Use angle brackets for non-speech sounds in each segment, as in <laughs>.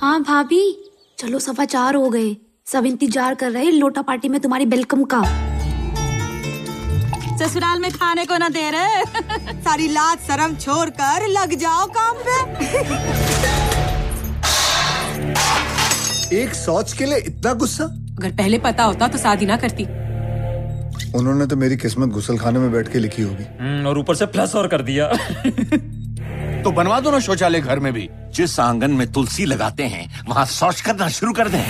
हाँ भाभी। चलो सवा चार हो गए। सब इंतज़ार कर रहे लोटा पार्टी में तुम्हारी वेलकम का। ससुराल में खाने को ना दे रहे। सारी लाज शर्म छोड़ कर लग जाओ काम पे। एक सोच के लिए इतना गुस्सा? अगर पहले पता होता तो शादी ना करती। उन्होंने तो मेरी किस्मत गुसल खाने में बैठ के लिखी होगी। हम्म, और ऊपर से प्लस और कर दिया। तो बनवा दो ना शौचालय घर में भी जिस आँगन में तुलसी लगाते हैं वहाँ शौच करना शुरू कर दें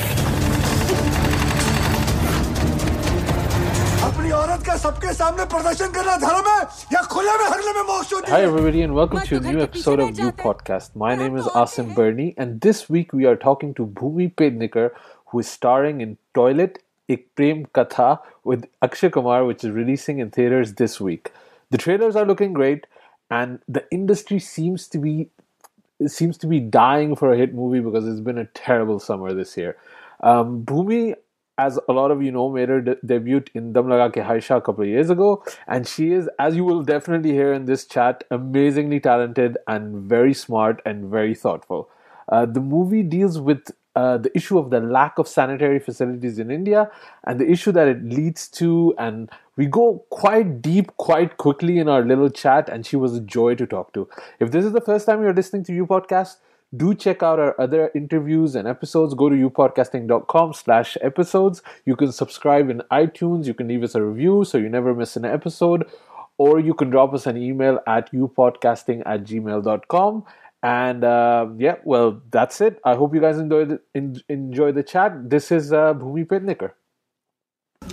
अपनी औरत का सबके सामने प्रदर्शन करना धर्म है या खुले में हरने में मोक्ष होती Hi, everybody, and welcome to a new episode of You Podcast. My name is Asim Bernie, and this week we are talking to Bhumi Pednikar, who is starring in Toilet Ik Prem Katha with Akshay Kumar, which is releasing in theaters this week. The trailers are looking great, and the industry seems to be seems to be dying for a hit movie because it's been a terrible summer this year. Um, Bhumi, as a lot of you know, made her de- debut in Dam Laga Ke Haisha a couple of years ago, and she is, as you will definitely hear in this chat, amazingly talented and very smart and very thoughtful. Uh, the movie deals with uh, the issue of the lack of sanitary facilities in India and the issue that it leads to. And we go quite deep quite quickly in our little chat, and she was a joy to talk to. If this is the first time you're listening to Upodcast, do check out our other interviews and episodes. Go to upodcasting.com slash episodes. You can subscribe in iTunes. You can leave us a review so you never miss an episode. Or you can drop us an email at upodcasting at gmail.com. And uh, yeah, well, that's it. I hope you guys enjoy the, en- enjoy the chat. This is uh, Bhumi Pednekar.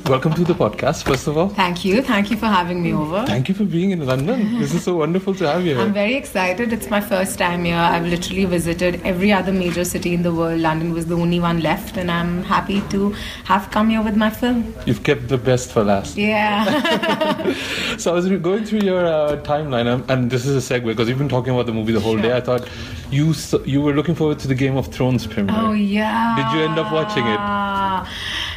Welcome to the podcast, first of all. Thank you. Thank you for having me over. Thank you for being in London. This is so wonderful to have you I'm very excited. It's my first time here. I've literally visited every other major city in the world. London was the only one left, and I'm happy to have come here with my film. You've kept the best for last. Yeah. <laughs> So I was going through your uh, timeline, um, and this is a segue because we've been talking about the movie the whole day. I thought you you were looking forward to the Game of Thrones premiere. oh yeah. Did you end up watching it?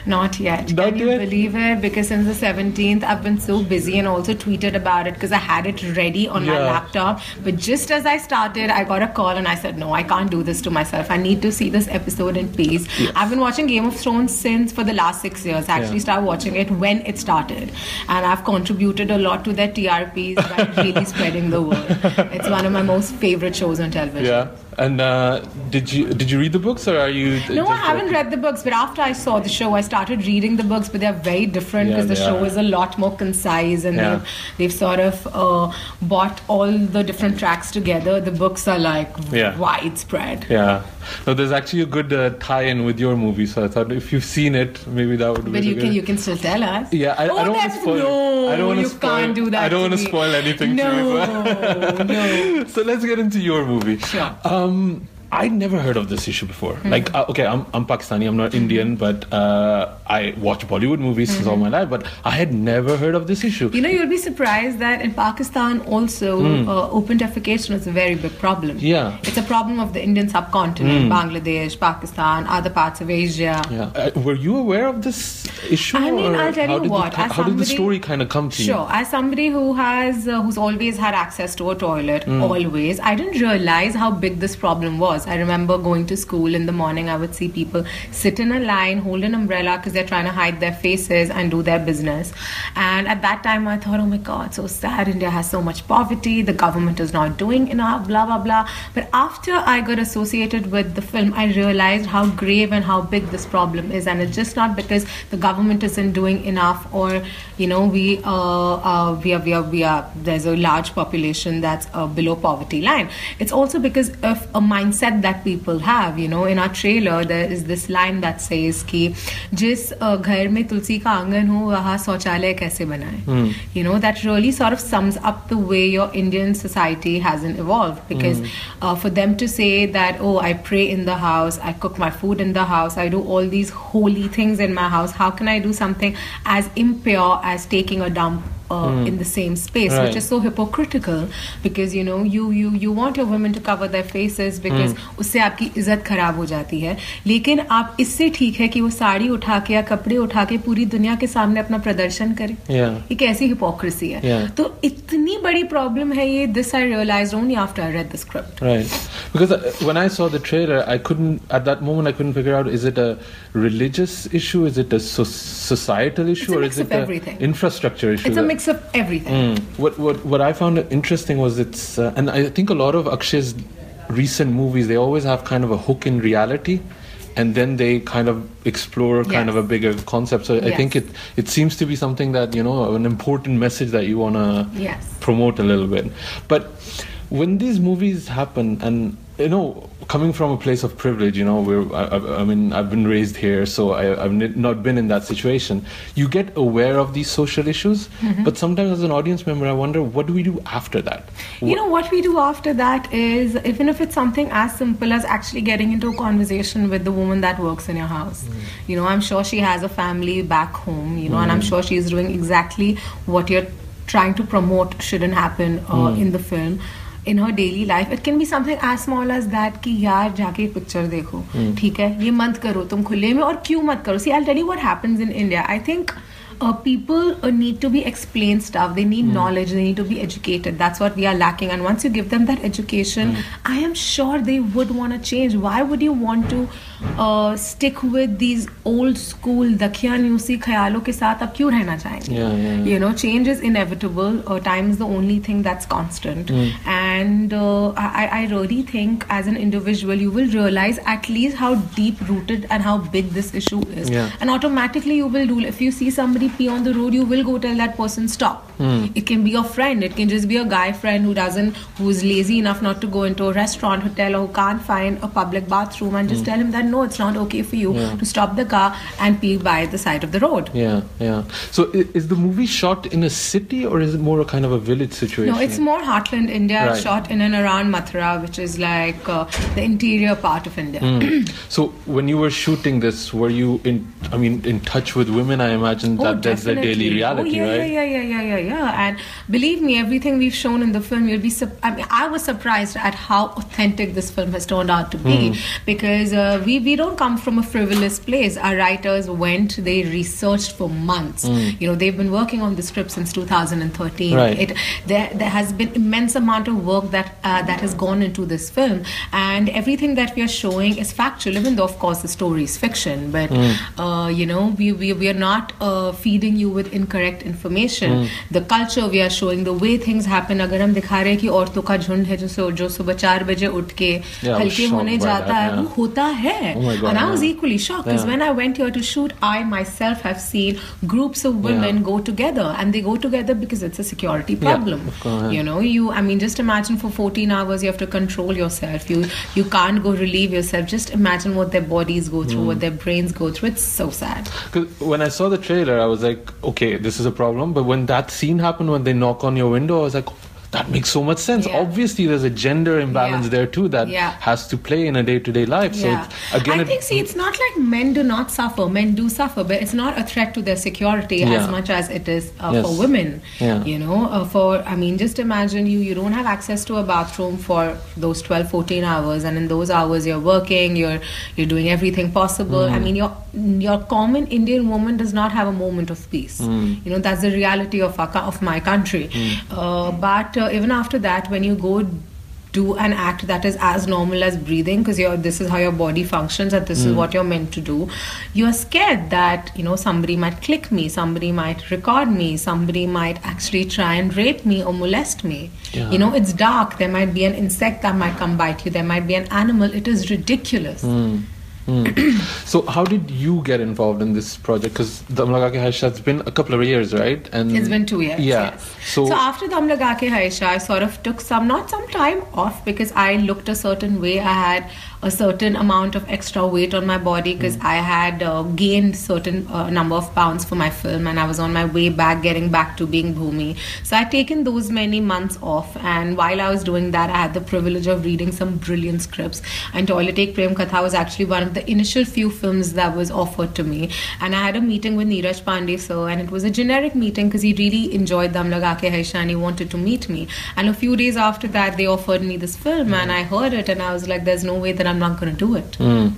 Not yet. Not Can you believe it? Because since the 17th, I've been so busy and also tweeted about it because I had it ready on my laptop. But just as I started, I got a call and I said, No, I can't do this to myself. I need to see this episode in peace. I've been watching Game of Thrones since for the last six years. I actually Yeah. started watching it when it started. And I've contributed a lot to their TRPs by <laughs> really spreading the word. It's one of my most favorite shows on television. Yeah. And uh, did you did you read the books or are you? No, I haven't read the books, but after I saw the show, I started reading the books. But they're very different Yeah, because the show are. is a lot more concise, and Yeah. they've, they've sort of uh, bought all the different tracks together. The books are like Yeah. widespread. Yeah. No, there's actually a good uh, tie-in with your movie, so I thought if you've seen it, maybe that would. But be you good. can you can still tell us. Yeah, I, oh, I don't want to spoil. No, I don't want to you spoil. can't do that. I don't want to spoil anything. No, <laughs> no. so let's get into your movie. Sure. Um, um, I'd never heard of this issue before. Hmm. Like, uh, okay, I'm, I'm Pakistani, I'm not Indian, but uh, I watch Bollywood movies since all my life, but I had never heard of this issue. Hmm. You know, you'll be surprised that in Pakistan also uh, open defecation is a very big problem. Hmm. Yeah. It's a problem of the Indian subcontinent, Bangladesh, Pakistan, other parts of Asia. Yeah. Uh, were you aware of this issue? I mean, I'll tell how you did what, The, how did the story kind of come to you? Sure. As somebody who has, uh, who's always had access to a toilet, Hmm. always, I didn't realize how big this problem was. I remember going to school in the morning, I would see people sit in a line, hold an umbrella because they're trying to hide their faces and do their business. And at that time, I thought, oh my God, so sad. India has so much poverty. The government is not doing enough, blah, blah, blah. But after I got associated with the film, I realized how grave and how big this problem is. And it's just not because the government isn't doing enough or, you know, we, uh, uh, we, are, we, are, we are, there's a large population that's uh, below poverty line. It's also because of a mindset that people have, you know. In our trailer, there is this line that says कि जिस uh, घर में तुलसी का आंगन हो वहाँ शौचालय कैसे बनाए you know that really sort of sums up the way your Indian society hasn't evolved because uh, for them to say that oh I pray in the house I cook my food in the house I do all these holy things in my house how can I do something as impure as taking a dump Uh, mm. in the same space Right. which is so hypocritical because you know you you you want your women to cover their faces because mm. उससे आपकी इज़्ज़त खराब हो जाती है लेकिन आप इससे ठीक है कि वो साड़ी उठा के या कपड़े उठा के पूरी दुनिया के सामने अपना प्रदर्शन करें Yeah. ये कैसी हिपोक्रेसी है Yeah. तो इतनी बड़ी प्रॉब्लम है ये this I realise only after I read the script Right. Because uh, when I saw the trailer, I couldn't, at that moment, I couldn't figure out is it a religious issue, is it a so- societal issue, a or mix is of it everything. an infrastructure issue? It's a that- mix of everything. Mm. What, what, what I found interesting was it's, uh, and I think a lot of Akshay's recent movies, they always have kind of a hook in reality. And then they kind of explore kind Yes. of a bigger concept. So I think it it seems to be something that you know an important message that you want to Yes. promote a little bit. But when these movies happen, and you know, coming from a place of privilege, you know, where I, I, mean, I've been raised here, so I, I've not been in that situation. You get aware of these social issues, Mm-hmm. but sometimes as an audience member, I wonder, what do we do after that? You know what we do after that is even if it's something as simple as actually getting into a conversation with the woman that works in your house. You know, I'm sure she has a family back home, you know, and I'm sure she's doing exactly what you're trying to promote shouldn't happen uh, in the film. In her daily life it can be something as small as that कि यार जाके picture देखो ठीक है ये मत करो तुम खुले में और क्यों मत करो see I tell you what happens in India I think uh, people uh, need to be explained stuff they need mm. knowledge they need to be educated that's what we are lacking and once you give them that education mm. i am sure they would want to change why would you want to uh, stick with these old school dakhiyanusi khayalon ke sath ab kyun rehna chahenge? Yeah, yeah, yeah. you know change is inevitable. Uh, time is the only thing that's constant. And uh, I, I really think as an individual you will realize at least how deep rooted and how big this issue is. Yeah. and automatically you will do if you see somebody pee on the road you will go tell that person stop. It can be your friend. It can just be a guy friend who doesn't who's lazy enough not to go into a restaurant hotel or who can't find a public bathroom and just tell him that no it's not okay for you Yeah. to stop the car and pee by the side of the road Yeah, yeah. So is the movie shot in a city or is it more a kind of a village situation? No, it's more Heartland India. Right. shot in and around Mathura, which is like uh, the interior part of India. Hmm. <clears throat> So when you were shooting this, were you in? I mean, in touch with women? I imagine that that's their daily reality, oh, yeah, right? Yeah, yeah, yeah, yeah, yeah, yeah. And believe me, everything we've shown in the film, you'll be. Sup- I mean, I was surprised at how authentic this film has turned out to be, Hmm. because uh, we we don't come from a frivolous place. Our writers went, they researched for months. You know, they've been working on the script since 2013. Hmm. Right. It there there has been immense amount of work that uh, that has gone into this film, and everything that we are showing is factual. Even though, of course, the story is fiction, but uh, you know, we we, we are not uh, feeding you with incorrect information. The culture we are showing, the way things happen. अगर हम दिखा रहे हैं कि औरतों का झुंड है जो सु- जो सुबह चार बजे उठ के Yeah, I was हल्के shocked होने by जाता that, है yeah. वो होता है Oh God, and I was yeah. equally shocked because Yeah. when I went here to shoot, I myself have seen groups of women Yeah. go together, and they go together because it's a security problem. course. You know, you I mean, just imagine for 14 hours you have to control yourself. You you can't go relieve yourself. Just imagine what their bodies go through, Hmm. what their brains go through. It's so sad. 'Cause when I saw the trailer, I was like, okay, this is a problem. But when that scene happened, when they knock on your window, I was like, that makes so much sense. Yeah. Obviously, there's a gender imbalance Yeah. there too that Yeah. has to play in a day-to-day life. So again, I think see, it's not like men do not suffer. Men do suffer, but it's not a threat to their security as much as it is uh, Yes. for women. You know, uh, for I mean, just imagine you you don't have access to a bathroom for those 12, 14 hours, and in those hours you're working, you're you're doing everything possible. Hmm. I mean, your your common Indian woman does not have a moment of peace. Hmm. You know, that's the reality of our, of my country. Uh, but uh, even after that, when you go do an act that is as normal as breathing because you're this is how your body functions and this is what you're meant to do you're scared that you know somebody might click me somebody might record me somebody might actually try and rape me or molest me. Yeah. you know it's dark. There might be an insect that might come bite you. There might be an animal. It is ridiculous Mm. so how did you get involved in this project? Because the Laga Ke Haisha, it's been a couple of years, right? And It's been two years. Yeah. Yes. So, So, after the Laga Ke Haisha, I sort of took some, not some time off because I looked a certain way. I had a certain amount of extra weight on my body because I had uh, gained certain uh, number of pounds for my film and I was on my way back, getting back to being Bhumi. So I'd taken those many months off. And while I was doing that, I had the privilege of reading some brilliant scripts. And Toilet Ek Prem Katha was actually one of the initial few films that was offered to me. And I had a meeting with Neeraj Pandey sir, and it was a generic meeting because he really enjoyed Dam Laga Ke Haisha and he wanted to meet me. And a few days after that, they offered me this film, and I heard it, and I was like, "There's no way that I'm not going to do it." Hmm.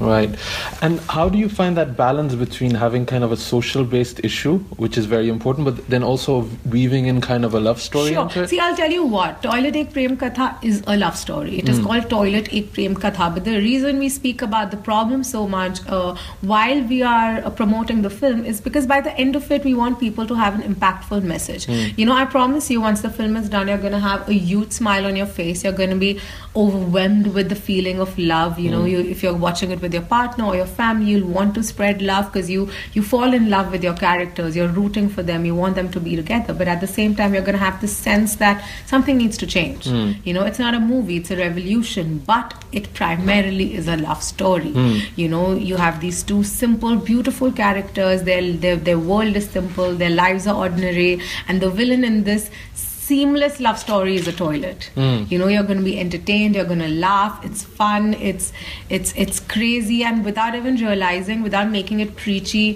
Right. And how do you find that balance between having kind of a social based issue, which is very important, but then also weaving in kind of a love story Sure. See, I'll tell you what. Toilet Ek Prem Katha is a love story. It is called Toilet Ek Prem Katha. But the reason we speak about the problem so much uh, while we are uh, promoting the film is because by the end of it, we want people to have an impactful message. You know, I promise you, once the film is done, you're going to have a huge smile on your face. You're going to be overwhelmed with the feeling of love. You know, you, if you're watching it with your partner or your family, you'll want to spread love because you you fall in love with your characters. You're rooting for them. You want them to be together. But at the same time, you're going to have this sense that something needs to change. Hmm. You know, it's not a movie; it's a revolution. But it primarily is a love story. Hmm. You know, you have these two simple, beautiful characters. Their their their world is simple. Their lives are ordinary, and the villain in this seamless love story is a toilet you know you're going to be entertained you're going to laugh it's fun it's it's it's crazy and without even realizing without making it preachy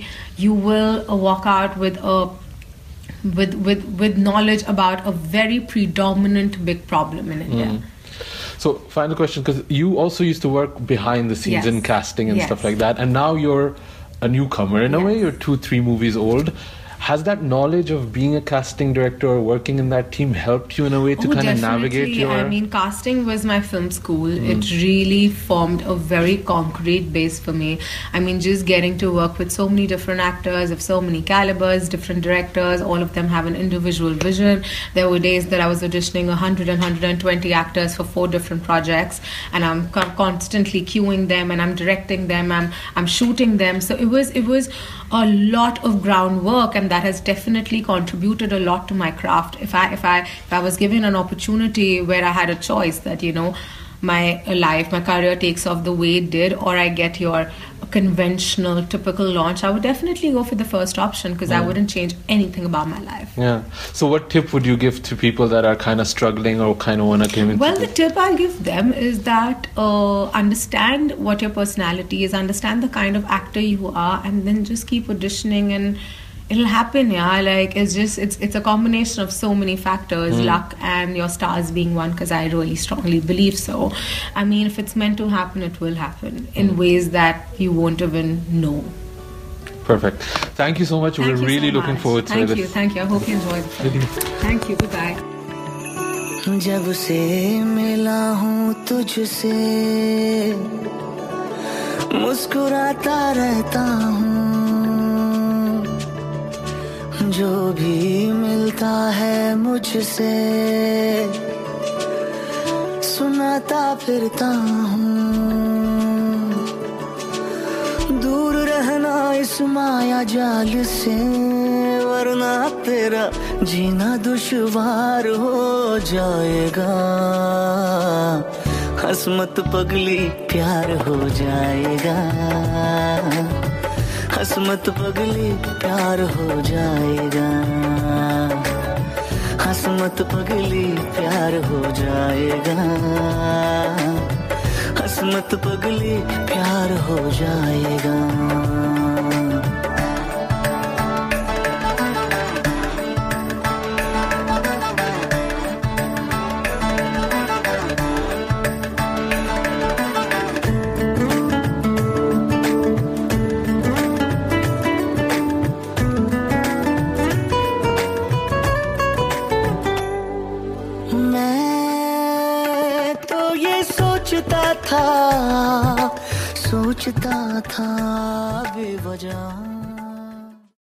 you will uh, walk out with a with with with knowledge about a very predominant big problem in india So, final question because you also used to work behind the scenes Yes. in casting and stuff like that, and now you're a newcomer in a way. You're two, three movies old. Has that knowledge of being a casting director or working in that team helped you in a way to Oh, kind of navigate definitely. your? I mean, casting was my film school. It hmm. really formed a very concrete base for me. I mean, just getting to work with so many different actors of so many calibers, different directors, all of them have an individual vision. There were days that I was auditioning 100 and 120 actors for four different projects, and I'm constantly cueing them and I'm directing them. I'm I'm shooting them. So it was it was a lot of groundwork, and that has definitely contributed a lot to my craft. If I if I if I was given an opportunity where I had a choice that you know my life, my career takes off the way it did, or I get your conventional, typical launch, I would definitely go for the first option because I wouldn't change anything about my life. yeah. So, what tip would you give to people that are kind of struggling or kind of want to come into? Well, the tip I'll give them is that uh, understand what your personality is, understand the kind of actor you are, and then just keep auditioning and it'll happen. Yeah, like it's just it's it's a combination of so many factors, luck and your stars being one. Because I really strongly believe so. I mean, if it's meant to happen, it will happen in ways that you won't even know. Perfect. Thank you so much. Thank We're you really so looking much. forward to Thank it. you, thank you. I hope you enjoy the film. Thank you. Goodbye. जब से मिला हूँ तुझसे मुस्कुराता रहता हूँ है मुझसे। सुनाता फिरता हूँ। दूर रहना इस माया जाल से, वरना तेरा जीना दुश्वार हो जाएगा। हसमत पगली प्यार हो जाएगा। हसमत पगली प्यार हो जाएगा। हसमत पगली प्यार हो जाएगा। हसमत पगली प्यार हो जाएगा।